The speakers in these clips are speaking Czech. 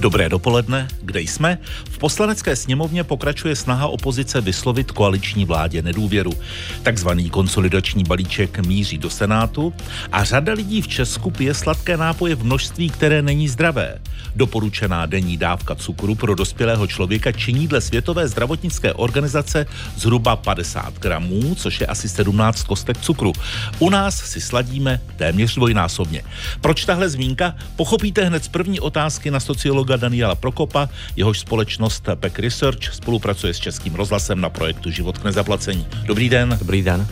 Dobré dopoledne, kde jsme? V poslanecké sněmovně pokračuje snaha opozice vyslovit koaliční vládě nedůvěru. Takzvaný konsolidační balíček míří do Senátu a řada lidí v Česku pije sladké nápoje v množství, které není zdravé. Doporučená denní dávka cukru pro dospělého člověka činí dle Světové zdravotnické organizace zhruba 50 gramů, což je asi 17 kostek cukru. U nás si sladíme téměř dvojnásobně. Proč tahle zmínka? Pochopíte hned z první otázky na sociologa Daniela Prokopa, jehož společnost PEC Research spolupracuje s Českým rozhlasem na projektu Život k nezaplacení. Dobrý den. Dobrý den.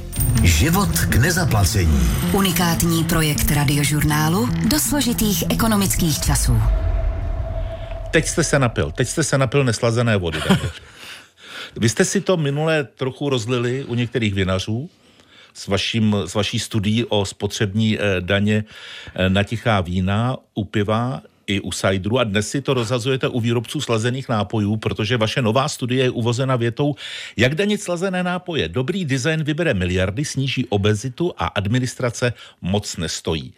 Život k nezaplacení. Unikátní projekt radiožurnálu do složitých ekonomických časů. Teď jste se napil, teď jste se napil neslazené vody. Vy jste si to minule trochu rozlili u některých vinařů s, vaším, s vaší studií o spotřební eh, daně eh, na tichá vína u piva i u sajdru a dnes si to rozhazujete u výrobců slazených nápojů, protože vaše nová studie je uvozena větou, jak danit slazené nápoje. Dobrý design vybere miliardy, sníží obezitu a administrace moc nestojí.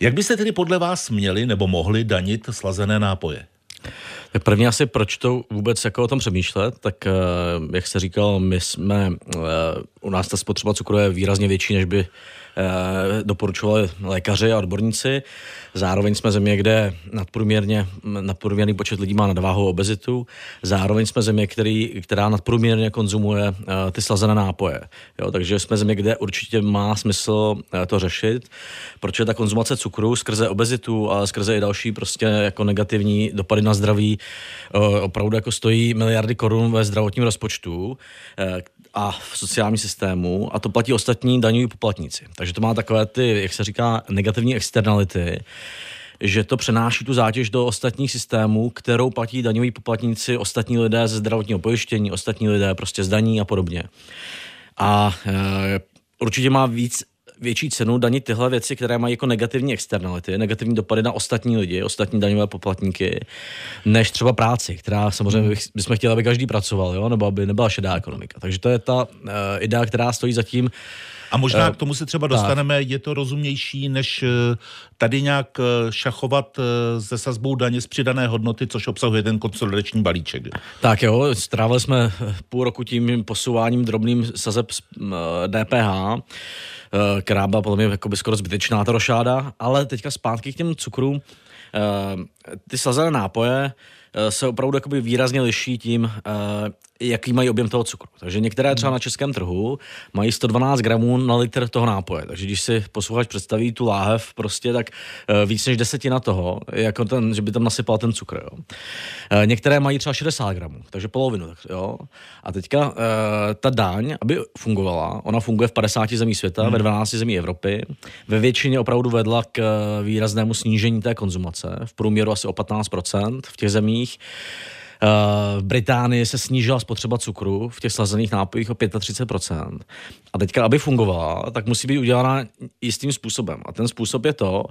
Jak byste tedy podle vás měli nebo mohli danit slazené nápoje? Tak první asi, proč to vůbec jako o tom přemýšlet, tak eh, jak jste říkal, my jsme, eh, u nás ta spotřeba cukru je výrazně větší, než by doporučovali lékaři a odborníci. Zároveň jsme země, kde nadprůměrně, nadprůměrný počet lidí má nadváhu obezitu. Zároveň jsme země, který, která nadprůměrně konzumuje uh, ty slazené nápoje. Jo, takže jsme země, kde určitě má smysl uh, to řešit, protože ta konzumace cukru skrze obezitu a skrze i další prostě jako negativní dopady na zdraví opravdu jako stojí miliardy korun ve zdravotním rozpočtu, a v sociálním systému a to platí ostatní daňoví poplatníci. Takže to má takové ty, jak se říká, negativní externality, že to přenáší tu zátěž do ostatních systémů, kterou platí daňoví poplatníci, ostatní lidé ze zdravotního pojištění, ostatní lidé prostě z daní a podobně. A e, určitě má víc větší cenu danit tyhle věci, které mají jako negativní externality, negativní dopady na ostatní lidi, ostatní daňové poplatníky, než třeba práci, která samozřejmě bychom chtěli, aby každý pracoval, jo? nebo aby nebyla šedá ekonomika. Takže to je ta uh, idea, která stojí za tím, a možná eh, k tomu se třeba dostaneme, je to rozumnější, než eh, tady nějak šachovat se sazbou daně z přidané hodnoty, což obsahuje ten konsolidační balíček. Tak jo, strávili jsme půl roku tím posouváním drobným sazeb DPH. Eh, která byla podle mě jako by skoro zbytečná ta rošáda, ale teďka zpátky k těm cukrům. Eh, ty slazené nápoje eh, se opravdu jakoby výrazně liší tím, jaký mají objem toho cukru. Takže některé třeba na českém trhu mají 112 gramů na litr toho nápoje. Takže když si posluchač představí tu láhev, prostě tak eh, víc než desetina toho, jako ten, že by tam nasypal ten cukr. Jo. Eh, některé mají třeba 60 gramů, takže polovinu. Tak, jo. A teďka eh, ta daň, aby fungovala, ona funguje v 50 zemí světa, hmm. ve 12 zemí Evropy, ve většině opravdu vedla k výraznému snížení té konzumace, v průměru asi o 15% v těch zemích. V Británii se snížila spotřeba cukru v těch slazených nápojích o 35%. A teďka, aby fungovala, tak musí být udělána jistým způsobem. A ten způsob je to,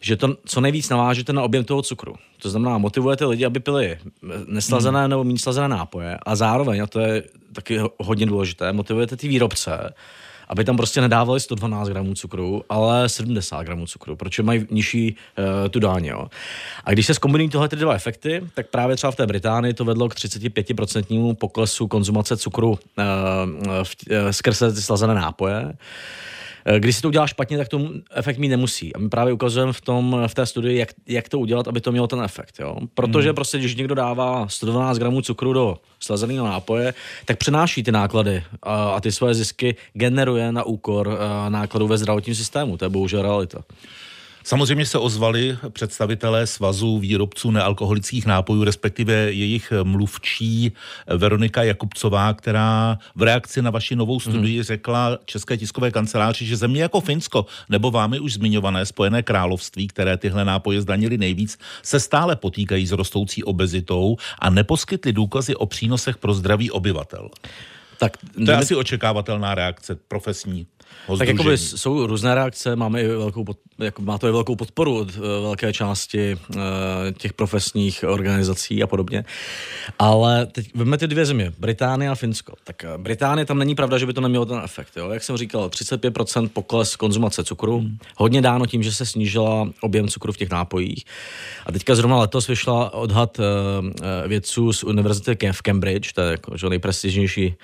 že to co nejvíc navážete na objem toho cukru. To znamená, motivujete lidi, aby pili neslazené hmm. nebo méně slazené nápoje a zároveň, a to je taky hodně důležité, motivujete ty výrobce, aby tam prostě nedávali 112 gramů cukru, ale 70 gramů cukru, protože mají nižší uh, tu dáně. Jo. A když se zkombinují tyhle ty dva efekty, tak právě třeba v té Británii to vedlo k 35% poklesu konzumace cukru uh, v, uh, skrze ty slazené nápoje. Eh, když si to udělá špatně, tak to efekt mít nemusí. A my právě ukazujeme v, tom, v té studii, jak, jak to udělat, aby to mělo ten efekt. Jo? Protože hmm. prostě, když někdo dává 112 gramů cukru do slazeného nápoje, tak přenáší ty náklady a, a ty své zisky generuje na úkor eh, nákladů ve zdravotním systému. To je bohužel realita. Samozřejmě se ozvali představitelé svazu výrobců nealkoholických nápojů, respektive jejich mluvčí Veronika Jakubcová, která v reakci na vaši novou studii hmm. řekla České tiskové kanceláři, že země jako Finsko nebo vámi už zmiňované Spojené království, které tyhle nápoje zdanili nejvíc, se stále potýkají s rostoucí obezitou a neposkytli důkazy o přínosech pro zdraví obyvatel. Tak, to je asi očekávatelná reakce profesní. Tak jakoby jsou různé reakce, máme i velkou, pod, jako má to i velkou podporu od uh, velké části uh, těch profesních organizací a podobně. Ale teď vezmeme ty dvě země, Británie a Finsko. Tak uh, Británie tam není pravda, že by to nemělo ten efekt. Jo? Jak jsem říkal, 35% pokles konzumace cukru, hmm. hodně dáno tím, že se snížila objem cukru v těch nápojích. A teďka zrovna letos vyšla odhad uh, vědců z univerzity v Cambridge, to je jako, že nejprestižnější,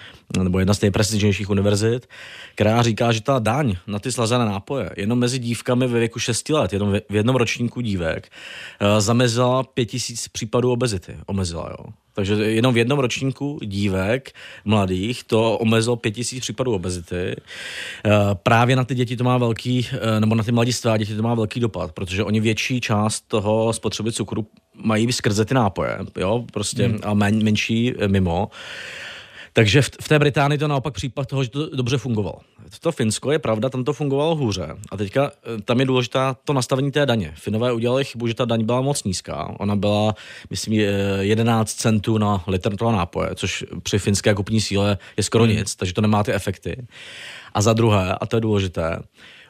nebo jedna z nejprestižnějších univerzit, která říká, že ta daň na ty slazené nápoje jenom mezi dívkami ve věku 6 let, jenom v jednom ročníku dívek, uh, zamezila 5000 případů obezity. Omezila, jo. Takže jenom v jednom ročníku dívek mladých to omezilo 5000 případů obezity. Eh, právě na ty děti to má velký, eh, nebo na ty mladistvé děti to má velký dopad, protože oni větší část toho spotřeby cukru mají skrze ty nápoje, jo, prostě hmm. a men, menší mimo. Takže v, v té Británii to naopak případ toho, že to dobře fungovalo. To Finsko je pravda, tam to fungovalo hůře. A teďka eh, tam je důležitá to nastavení té daně. Finové udělali chybu, že ta daň byla moc nízká. Ona byla, myslím, 11 centů na litr toho nápoje, což při finské kupní síle je skoro hmm. nic, takže to nemá ty efekty. A za druhé, a to je důležité,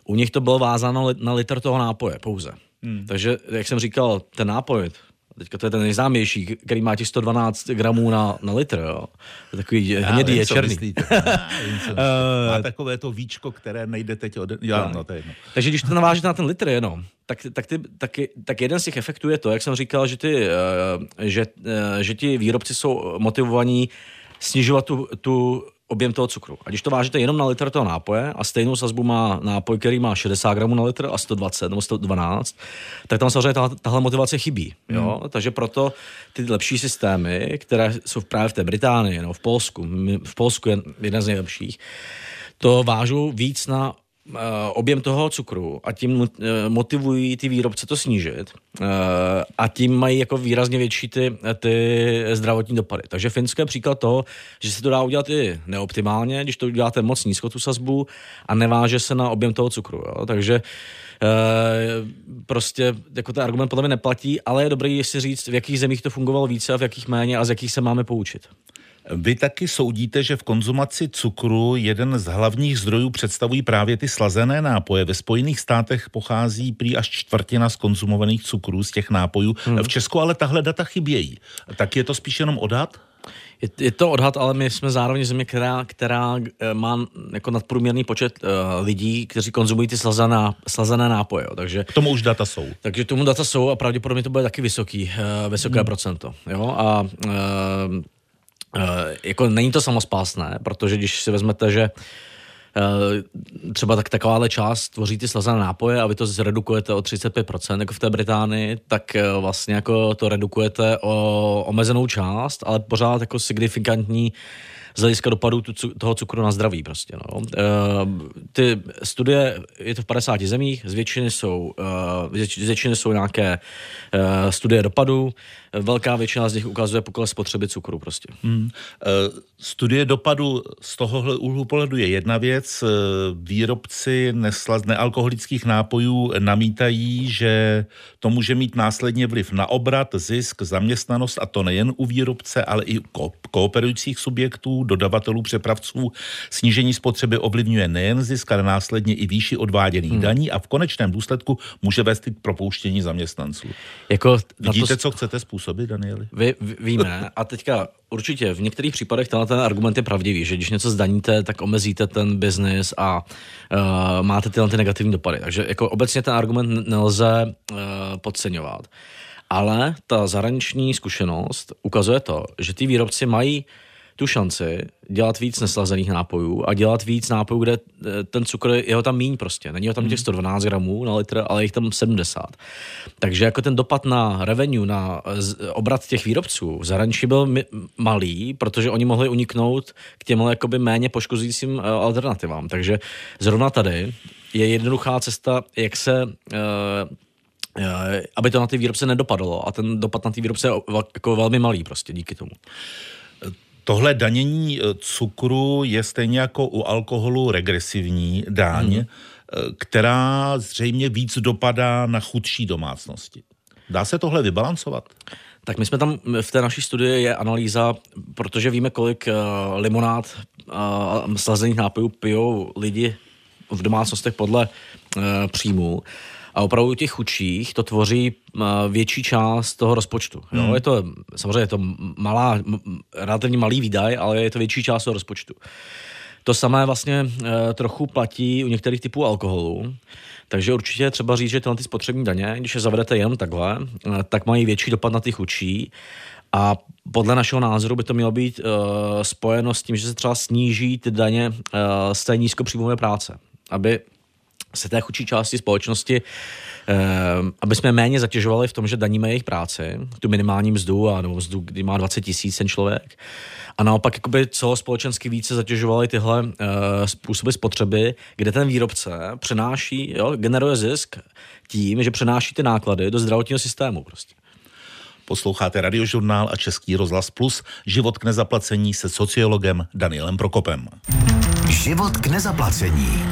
u nich to bylo vázáno na litr toho nápoje pouze. Hmm. Takže, jak jsem říkal, ten nápoj, Teďka to je ten nejznámější, který má těch 112 gramů na, na litr, jo. To je takový Já hnědý, je černý. má takové to víčko, které nejde teď od... Já, no, to je jedno. Takže když to navážete na ten litr jenom, tak, tak, ty, tak, tak jeden z těch efektů je to, jak jsem říkal, že, ty, eh, že, eh, že ti výrobci jsou motivovaní snižovat tu, tu objem toho cukru. A když to vážete jenom na litr toho nápoje a stejnou sazbu má nápoj, který má 60 gramů na litr a 120 nebo 112, tak tam samozřejmě tahle, tahle motivace chybí. Jo? Hmm. Takže proto ty lepší systémy, které jsou právě v té Británii, no, v Polsku, v Polsku je jeden z nejlepších, to vážu víc na objem toho cukru a tím eh, motivují ty výrobce to snížit eh, a tím mají jako výrazně větší ty, ty zdravotní dopady. Takže Finsko je příklad toho, že se to dá udělat i neoptimálně, když to uděláte moc nízko tu sazbu a neváže se na objem toho cukru. Jo? Takže prostě jako ten argument podle mě neplatí, ale je dobrý si říct, v jakých zemích to fungovalo více a v jakých méně a z jakých se máme poučit. Vy taky soudíte, že v konzumaci cukru jeden z hlavních zdrojů představují právě ty slazené nápoje. Ve Spojených státech pochází prý až čtvrtina z konzumovaných cukrů z těch nápojů. Hmm. V Česku ale tahle data chybějí. Tak je to spíš jenom odhad? Je, je to odhad, ale my jsme zároveň země, která, která eh, má jako nadprůměrný počet uh, lidí, kteří konzumují ty slazené, slazené nápoje. Jo. Takže, k tomu už data jsou. Takže tomu data jsou a pravděpodobně to bude taky vysoký, uh, vysoké hmm. procento. Jo? A Uh, jako není to samospásné, protože když si vezmete, že uh, třeba tak takováhle část tvoří ty slazené nápoje a vy to zredukujete o 35%, jako v té Británii, tak uh, vlastně jako to redukujete o omezenou část, ale pořád jako signifikantní z hlediska dopadu toho cukru na zdraví prostě. No. Uh, ty studie, je to v 50 zemích, z většiny jsou, uh, z většiny jsou nějaké uh, studie dopadu, velká většina z nich ukazuje pokles spotřeby cukru prostě. Hmm. Studie dopadu z tohohle úhlu pohledu je jedna věc. Výrobci neslaz, nealkoholických nápojů namítají, že to může mít následně vliv na obrat, zisk, zaměstnanost a to nejen u výrobce, ale i ko- kooperujících subjektů, dodavatelů, přepravců. Snížení spotřeby ovlivňuje nejen zisk, ale následně i výši odváděných hmm. daní a v konečném důsledku může vést k propouštění zaměstnanců. Jako Vidíte, to... co chcete způsobit, Danieli? Vy, víme a teďka určitě v některých případech tenhle ten argument je pravdivý, že když něco zdaníte, tak omezíte ten biznis a uh, máte tyhle ty negativní dopady. Takže jako obecně ten argument nelze uh, podceňovat. Ale ta zahraniční zkušenost ukazuje to, že ty výrobci mají tu šanci dělat víc neslazených nápojů a dělat víc nápojů, kde eh, ten cukr je ho tam míň prostě. Není ho tam těch 112 hmm. gramů na litr, ale jich tam 70. Takže jako ten dopad na revenue, na obrat těch výrobců v zahraničí byl malý, protože oni mohli uniknout k těm jakoby méně poškozujícím eh, alternativám. Takže zrovna tady je jednoduchá cesta, jak se aby to na ty výrobce nedopadlo a ten dopad na ty výrobce je jako velmi malý prostě díky tomu. Tohle danění eh, cukru je stejně jako u alkoholu regresivní daň, hmm. která zřejmě víc dopadá na chudší domácnosti. Dá se tohle vybalancovat? Tak my jsme tam, v té naší studii je analýza, protože víme, kolik uh, limonád uh, slazených nápojů pijou lidi v domácnostech podle uh, příjmů. A opravdu těch chudších to tvoří uh, větší část toho rozpočtu. Jo? Hmm. Je to, samozřejmě je to malá, relativně malý výdaj, ale je to větší část toho rozpočtu. To samé vlastně uh, trochu platí u některých typů alkoholu. Takže určitě třeba říct, že tyhle ty spotřební daně, když je zavedete jenom takhle, tak mají větší dopad na ty chudší. A podle našeho názoru by to mělo být uh, spojeno s tím, že se třeba sníží ty daně uh, z té nízkopříjmové práce, aby se té chudší části společnosti, uh, aby jsme méně zatěžovali v tom, že daníme jejich práci, tu minimální mzdu, a nebo mzdu, kdy má 20 tisíc ten člověk, a naopak jakoby celospolečensky více zatěžovaly tyhle uh, způsoby spotřeby, kde ten výrobce přenáší, jo, generuje zisk tím, že přenáší ty náklady do zdravotního systému prostě. Posloucháte radiožurnál a Český rozhlas Plus Život k nezaplacení se sociologem Danielem Prokopem. Život k nezaplacení.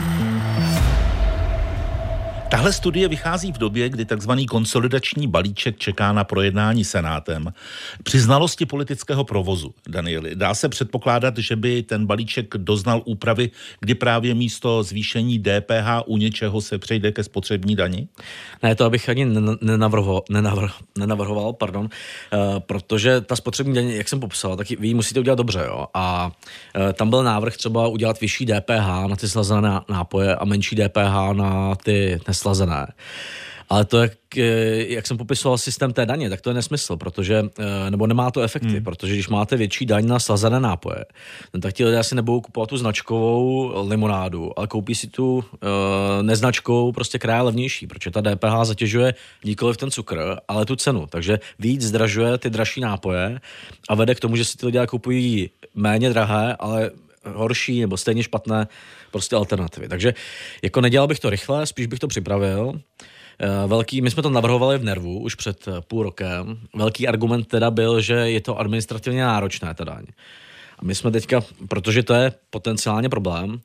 Tahle studie vychází v době, kdy tzv. konsolidační balíček čeká na projednání Senátem. Při znalosti politického provozu, Danieli, dá se předpokládat, že by ten balíček doznal úpravy, kdy právě místo zvýšení DPH u něčeho se přejde ke spotřební dani? Ne, to abych ani nenavrhoval, nenavrh, nenavrhoval pardon, uh, protože ta spotřební daně, jak jsem popsal, tak vy musíte udělat dobře. Jo? A uh, tam byl návrh třeba udělat vyšší DPH na ty slazené nápoje a menší DPH na ty neslazené. Ale to, jak, eh, jak jsem popisoval systém té daně, tak to je nesmysl, protože, eh, nebo nemá to efekty, hmm. protože když máte větší daň na slazené nápoje, no tak ti lidé asi nebudou kupovat tu značkovou limonádu, ale koupí si tu uh, neznačkou prostě kraje levnější, protože ta DPH zatěžuje nikoli v ten cukr, ale tu cenu. Takže víc zdražuje ty dražší nápoje a vede k tomu, že si ty lidé kupují méně drahé, ale horší nebo stejně špatné prostě alternativy. Takže jako nedělal bych to rychle, spíš bych to připravil. Eh, velký, my jsme to navrhovali v Nervu už před eh, půl rokem. Velký argument teda byl, že je to administrativně náročné ta daň. A my jsme teďka, protože to je potenciálně problém,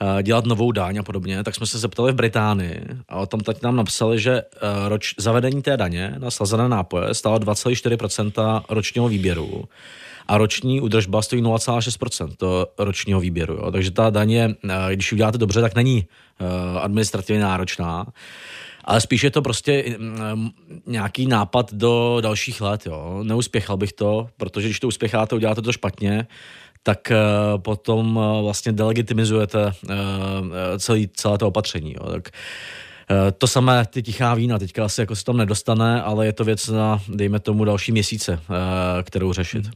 eh, dělat novou daň a podobně, tak jsme se zeptali v Británii a tam teď nám napsali, že roč, zavedení té daně na slazené nápoje stalo 2,4% ročního výběru a roční údržba stojí 0,6% to ročního výběru. Jo. Takže ta daně, eh, když ji uděláte dobře, tak není uh, administrativně náročná. Ale spíš je to prostě um, nějaký nápad do dalších let. Jo. Neuspěchal bych to, protože když to uspěcháte, uděláte to špatně, tak uh, potom vlastně delegitimizujete celé to opatření. Jo. Tak, to samé ty tichá vína, teďka asi jako se tam nedostane, ale je to věc na, dejme tomu, další měsíce, kterou řešit. Hmm.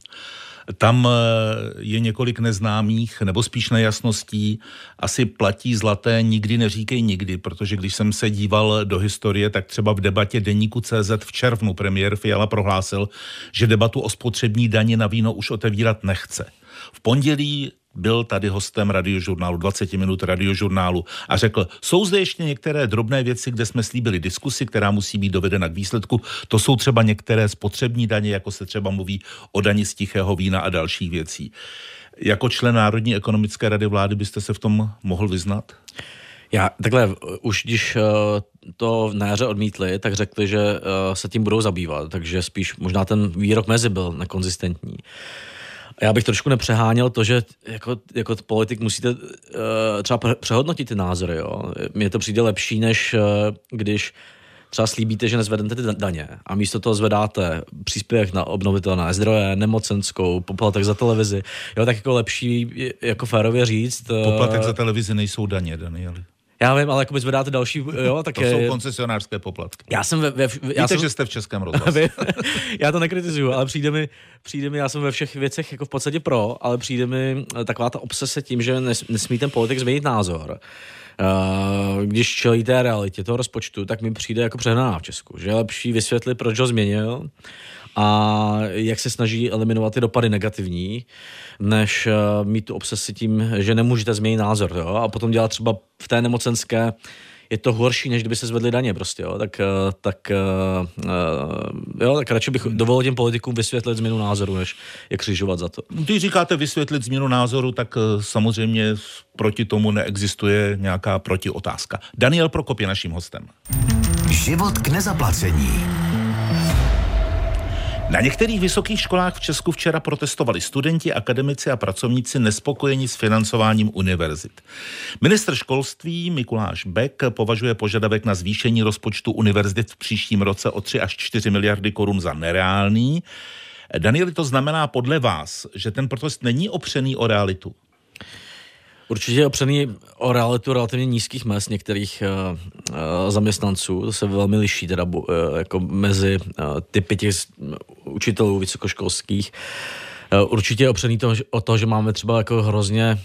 Tam eh, je několik neznámých, nebo spíš nejasností. Asi platí zlaté, nikdy neříkej nikdy, protože když jsem se díval do historie, tak třeba v debatě Deníku CZ v červnu premiér Fiala prohlásil, že debatu o spotřební daně na víno už otevírat nechce. V pondělí byl tady hostem radiožurnálu, 20 minut radiožurnálu a řekl, jsou zde ještě některé drobné věci, kde jsme slíbili diskusi, která musí být dovedena k výsledku. To jsou třeba některé spotřební daně, jako se třeba mluví o dani z tichého vína a dalších věcí. Jako člen Národní ekonomické rady vlády byste se v tom mohl vyznat? Já takhle, už když eh, to na jaře odmítli, tak řekli, že eh, se tím budou zabývat, takže spíš možná ten výrok mezi byl nekonzistentní. Já bych trošku nepřeháněl to, že jako, jako politik musíte uh, třeba přehodnotit ty názory. Jo. Mně to přijde lepší, než uh, když třeba slíbíte, že nezvednete ty daně a místo toho zvedáte příspěvek na obnovitelné zdroje, nemocenskou, poplatek za televizi. Jo, tak jako lepší, jako férově říct. Eh, poplatek za televizi nejsou daně, Danieli. Já vím, ale jako zvedáte další, jo, tak To jsou koncesionářské poplatky. Já jsem ve, ve Víte, já jsem, že jste v Českém rozhlase. já to nekritizuju, ale přijde mi, přijde mi, já jsem ve všech věcech jako v podstatě pro, ale přijde mi taková ta obsese tím, že nesmí ten politik změnit názor. Uh, když čelí té realitě toho rozpočtu, tak mi přijde jako přehnaná v Česku. Že je lepší vysvětlit, proč ho změnil a jak se snaží eliminovat ty dopady negativní, než uh, mít tu obsesi tím, že nemůžete změnit názor. Jo? A potom dělat třeba v té nemocenské je to horší, než kdyby se zvedly daně prostě, jo. Tak, eh, tak, uh, jo, tak radši bych dovolil těm politikům vysvětlit změnu názoru, než je křižovat za to. Když říkáte vysvětlit změnu názoru, tak samozřejmě proti tomu neexistuje nějaká protiotázka. Daniel Prokop je naším hostem. Život k nezaplacení. Na některých vysokých školách v Česku včera protestovali studenti, akademici a pracovníci nespokojeni s financováním univerzit. Ministr školství Mikuláš Beck považuje požadavek na zvýšení rozpočtu univerzit v příštím roce o 3 až 4 miliardy korun za nereálný. Danieli, to znamená podle vás, že ten protest není opřený o realitu? Určitě je opřený o realitu relativně nízkých mest některých uh, zaměstnanců. To se velmi liší teda uh, jako mezi uh, typy těch učitelů vysokoškolských. Určitě je opřený to, o to, že máme třeba jako hrozně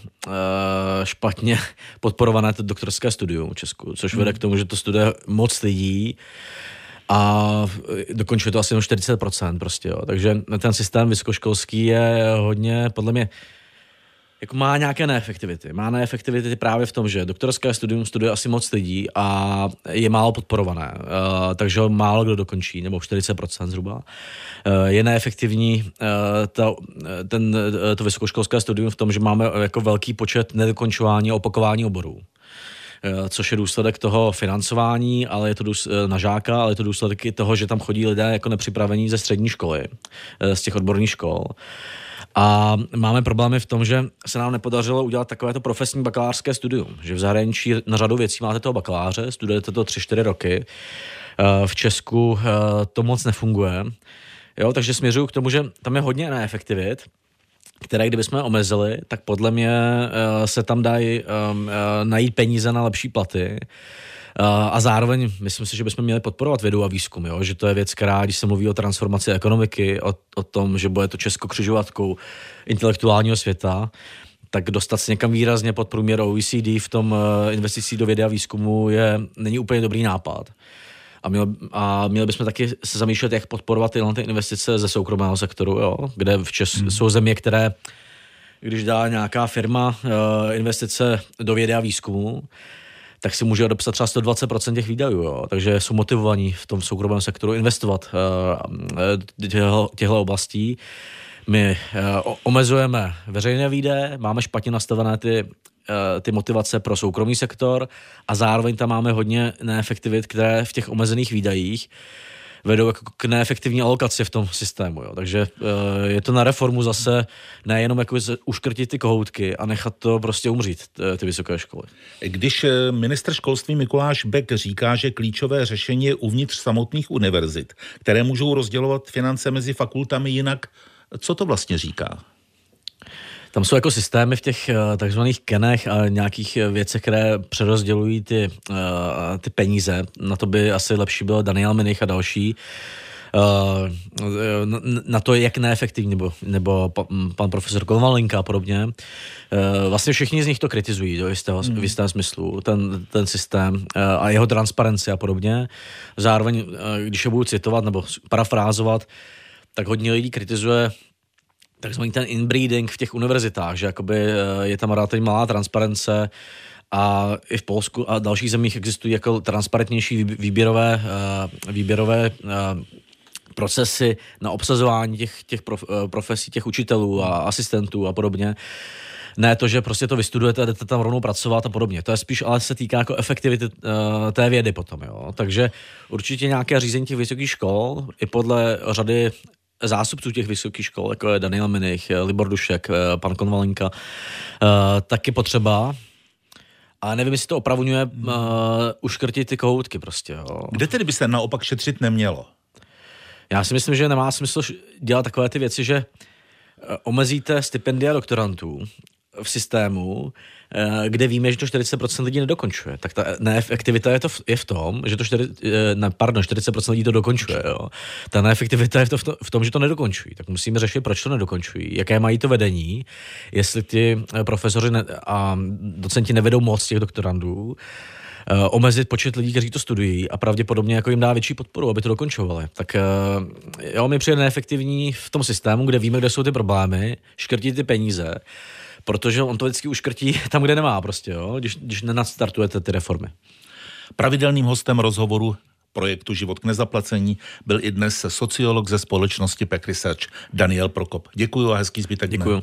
špatně podporované to doktorské studium v Česku, což vede k tomu, že to studuje moc lidí a dokončuje to asi jenom 40% prostě, jo. Takže ten systém vysokoškolský je hodně, podle mě, jako má nějaké neefektivity. Má neefektivity právě v tom, že doktorské studium studuje asi moc lidí a je málo podporované, uh, takže ho málo kdo dokončí, nebo 40% zhruba. Uh, je neefektivní uh, to, ten, to vysokoškolské studium v tom, že máme jako velký počet nedokončování a opakování oborů což je důsledek toho financování, ale je to důsledek, na žáka, ale je to důsledek i toho, že tam chodí lidé jako nepřipravení ze střední školy, z těch odborných škol. A máme problémy v tom, že se nám nepodařilo udělat takovéto profesní bakalářské studium, že v zahraničí na řadu věcí máte toho bakaláře, studujete to 3-4 roky, eh, v Česku eh, to moc nefunguje, jo, takže směřuju k tomu, že tam je hodně neefektivit, které kdybychom omezili, tak podle mě eh, se tam dají najít peníze na lepší platy, a zároveň myslím si, že bychom měli podporovat vědu a výzkum, jo? že to je věc, která, když se mluví o transformaci ekonomiky, o, o tom, že bude to Česko křižovatkou intelektuálního světa, tak dostat se někam výrazně pod průměr OECD v tom eh, investicí do vědy a výzkumu je, není úplně dobrý nápad. A, měl, a měli bychom taky se zamýšlet, jak podporovat tyhle ty investice ze soukromého sektoru, jo? kde v Čes, hmm. jsou země, které když dá nějaká firma uh, investice do vědy a výzkumu, tak si může odepsat třeba 120% těch výdajů, jo? takže jsou motivovaní v tom soukromém sektoru investovat uh, těchto oblastí. My uh, omezujeme veřejné výdaje, máme špatně nastavené ty ty motivace pro soukromý sektor a zároveň tam máme hodně neefektivit, které v těch omezených výdajích vedou jako k neefektivní alokaci v tom systému. Jo. Takže uh, je to na reformu zase nejenom jako uškrtit ty kohoutky a nechat to prostě umřít, ty vysoké školy. Když eh, minister školství Mikuláš Beck říká, že klíčové řešení je uvnitř samotných univerzit, které můžou rozdělovat finance mezi fakultami jinak, co to vlastně říká? Tam jsou jako systémy v těch uh, takzvaných kenech a nějakých eh, věcech, které přerozdělují ty, uh, ty peníze. Na to by asi lepší byl Daniel Minich a další. Na, na to, jak neefektivní, nebo, nebo pan profesor Kovalinka a podobně. Vlastně všichni z nich to kritizují do jistého, mm. v jistém smyslu, ten, ten systém a jeho transparenci a podobně. Zároveň, když je budu citovat nebo parafrázovat, tak hodně lidí kritizuje takzvaný ten inbreeding v těch univerzitách, že jakoby eh, je tam relativně malá transparence a i v Polsku a dalších zemích existují jako transparentnější výběrové, eh, výběrové eh, procesy na obsazování těch, těch prof, profesí, těch učitelů a asistentů a podobně. Ne to, že prostě to vystudujete a jdete tam rovnou pracovat a podobně. To je spíš, ale se týká jako efektivity té vědy potom, jo. Takže určitě nějaké řízení těch vysokých škol i podle řady zástupců těch vysokých škol, jako je Daniel Minich, Libor Dušek, eh, pan Konvalinka, eh, tak je potřeba. A nevím, jestli to opravňuje uh, uškrtit ty kohoutky prostě. Jo. Kde tedy by se naopak šetřit nemělo? Já si myslím, že nemá smysl dělat takové ty věci, že omezíte stipendia doktorantů v systému, Eh, kde víme, že to 40% lidí nedokončuje. Tak ta neefektivita je, to v, je v tom, že to 4, eh, ne, pardon, 40% lidí to dokončuje. Jo. Ta neefektivita je to v, to v tom, že to nedokončují. Tak musíme řešit, proč to nedokončují, jaké mají to vedení, jestli ty eh, profesoři ne, a docenti nevedou moc těch doktorandů, omezit počet lidí, kteří to studují a pravděpodobně jako jim dá větší podporu, aby to dokončovali. Tak jo, mi přijde neefektivní v tom systému, kde víme, kde jsou ty problémy, škrtit ty peníze protože on to vždycky uškrtí tam, kde nemá prostě, jo, když, když nenastartujete ty reformy. Pravidelným hostem rozhovoru projektu Život k nezaplacení byl i dnes sociolog ze společnosti Peck Research Daniel Prokop. Děkuji a hezký zbytek Děkuji.